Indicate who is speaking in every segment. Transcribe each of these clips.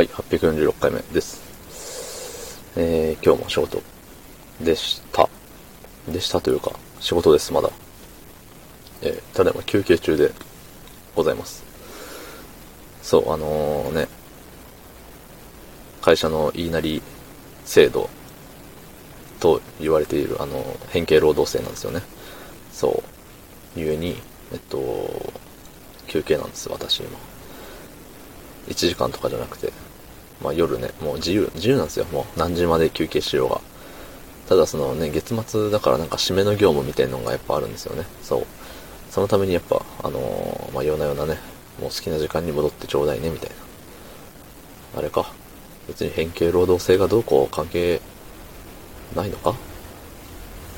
Speaker 1: はい、846回目です。えー、今日も仕事でした。でしたというか、仕事です、まだ。えー、ただいま休憩中でございます。そう、あのね、会社の言いなり制度と言われている、あの、変形労働制なんですよね。そう。ゆえに、えっと、休憩なんです、私今。1時間とかじゃなくて、まあ夜ね、もう自由、自由なんですよ。もう何時まで休憩しようが。ただそのね、月末だからなんか締めの業務みたいなのがやっぱあるんですよね。そう。そのためにやっぱ、あのーまあ夜な夜なね、もう好きな時間に戻ってちょうだいね、みたいな。あれか。別に変形労働制がどうこう関係ないのか？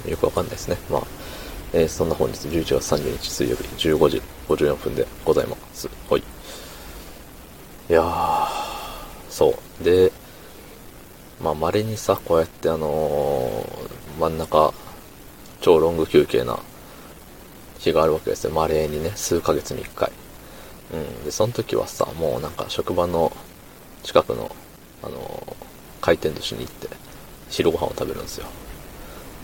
Speaker 1: よくわかんないですね。まあ、えーそんな本日11月30日水曜日15時54分でございます。はい。いやー、そう。で、まあ、稀にさ、こうやってあのー真ん中、超ロング休憩な日があるわけですよ。稀にね、数ヶ月に一回。うん。で、その時はさ、もうなんか職場の近くの、あのー回転寿司に行って、昼ご飯を食べるんですよ。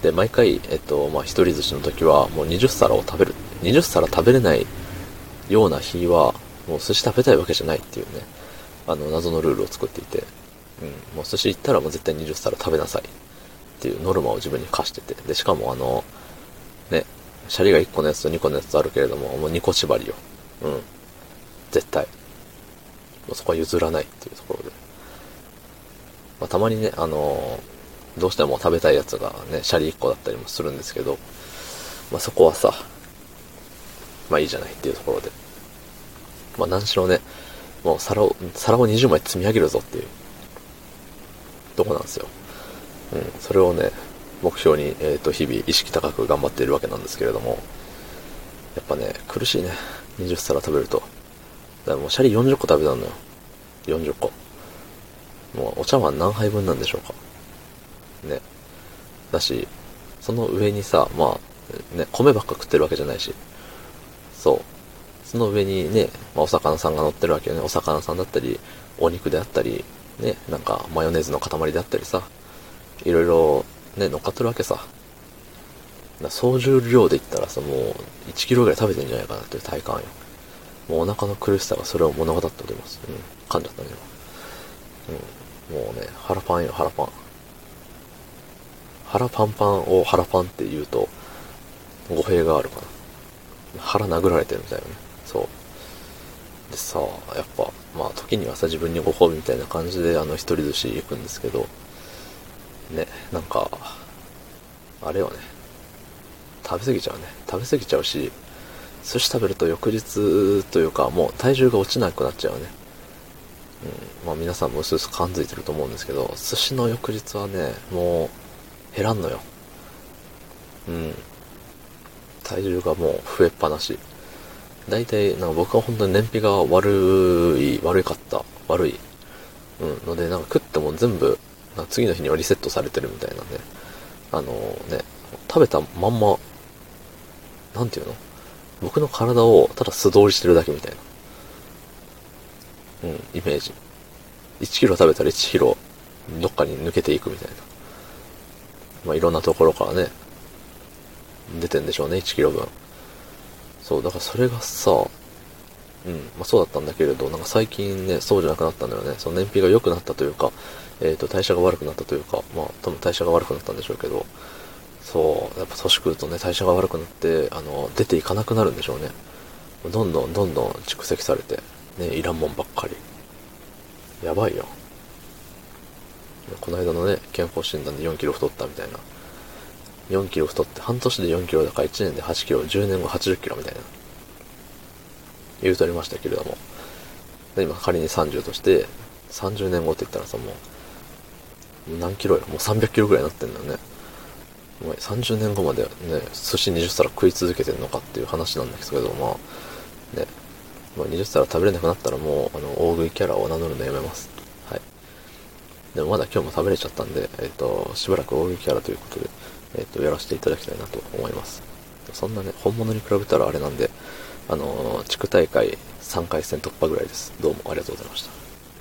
Speaker 1: で、毎回、えっと、まあ、一人寿司の時は、もう20皿を食べる。20皿食べれないような日は、もう寿司食べたいわけじゃないっていうね、あの、謎のルールを作っていて、うん、もう寿司行ったらもう絶対20皿食べなさいっていうノルマを自分に課してて、で、しかもあの、ね、シャリが1個のやつと2個のやつとあるけれども、もう2個縛りよ。うん。絶対。もうそこは譲らないっていうところで。まあ、たまにね、あのどうしても食べたいやつがね、シャリ1個だったりもするんですけど、まあ、そこはさ、まあいいじゃないっていうところで。まあ何しろね、もう皿を、皿を20枚積み上げるぞっていう、とこなんですよ。うん、それをね、目標に、えっ、と、日々意識高く頑張っているわけなんですけれども、やっぱね、苦しいね。20皿食べると。だからもうシャリ40個食べたのよ。40個。もうお茶碗何杯分なんでしょうか。ね。だし、その上にさ、まあ、ね、米ばっか食ってるわけじゃないし、そう。その上にね、まあ、お魚さんが乗ってるわけよね。お魚さんだったり、お肉であったり、ね、なんかマヨネーズの塊であったりさ、いろいろね、乗っかってるわけさ。総重量で言ったらさ、もう1キロぐらい食べてんじゃないかなっていう体感よ。もうお腹の苦しさがそれを物語っております。うん。噛んじゃったね。今うん。もうね、腹パンよ、腹パン。腹パンパンを腹パンって言うと、語弊があるかな。腹殴られてるみたいなね。そう。でさ、やっぱ、まあ時にはさ、自分にご褒美みたいな感じで、あの、一人寿司行くんですけど、ね、なんか、あれよね。食べ過ぎちゃうね。食べ過ぎちゃうし、寿司食べると翌日というか、もう体重が落ちなくなっちゃうね。うん。まあ皆さんも薄々感づいてると思うんですけど、寿司の翌日はね、もう、減らんのよ。うん。体重がもう増えっぱなし。大体、なんか僕は本当に燃費が悪い、悪かった。悪い。うん。ので、なんか食っても全部、な次の日にはリセットされてるみたいなね。あのね、食べたまんま、なんていうの？僕の体をただ素通りしてるだけみたいな。うん、イメージ。1キロ食べたら1キロ、どっかに抜けていくみたいな。まあ、いろんなところからね、出てんでしょうね、1キロ分。そう、だからそれがさ、うん、まあそうだったんだけれど、なんか最近ね、そうじゃなくなったんだよね。その燃費が良くなったというか、えっ、と、代謝が悪くなったというか、まあ多分代謝が悪くなったんでしょうけど、そう、やっぱ年食うとね、代謝が悪くなって、あの、出ていかなくなるんでしょうね。どんどんどんどん蓄積されて、ね、いらんもんばっかり。やばいよ。この間のね、健康診断で4キロ太ったみたいな。4キロ太って半年で4キロだから1年で8キロ、10年後80キロみたいな。言うとりましたけれども。今仮に30として、30年後って言ったらさ、もう、何キロよもう300キロぐらいになってんだよね。お前30年後までね、寿司20皿食い続けてんのかっていう話なんですけど、まあ、ね、まあ、20皿食べれなくなったらもう、あの、大食いキャラを名乗るのやめます。はい。でもまだ今日も食べれちゃったんで、えっ、と、しばらく大食いキャラということで、えっ、と、やらせていただきたいなと思います。そんなね、本物に比べたらあれなんで、あのー地区大会3回戦突破ぐらいです。どうもありがとうございました。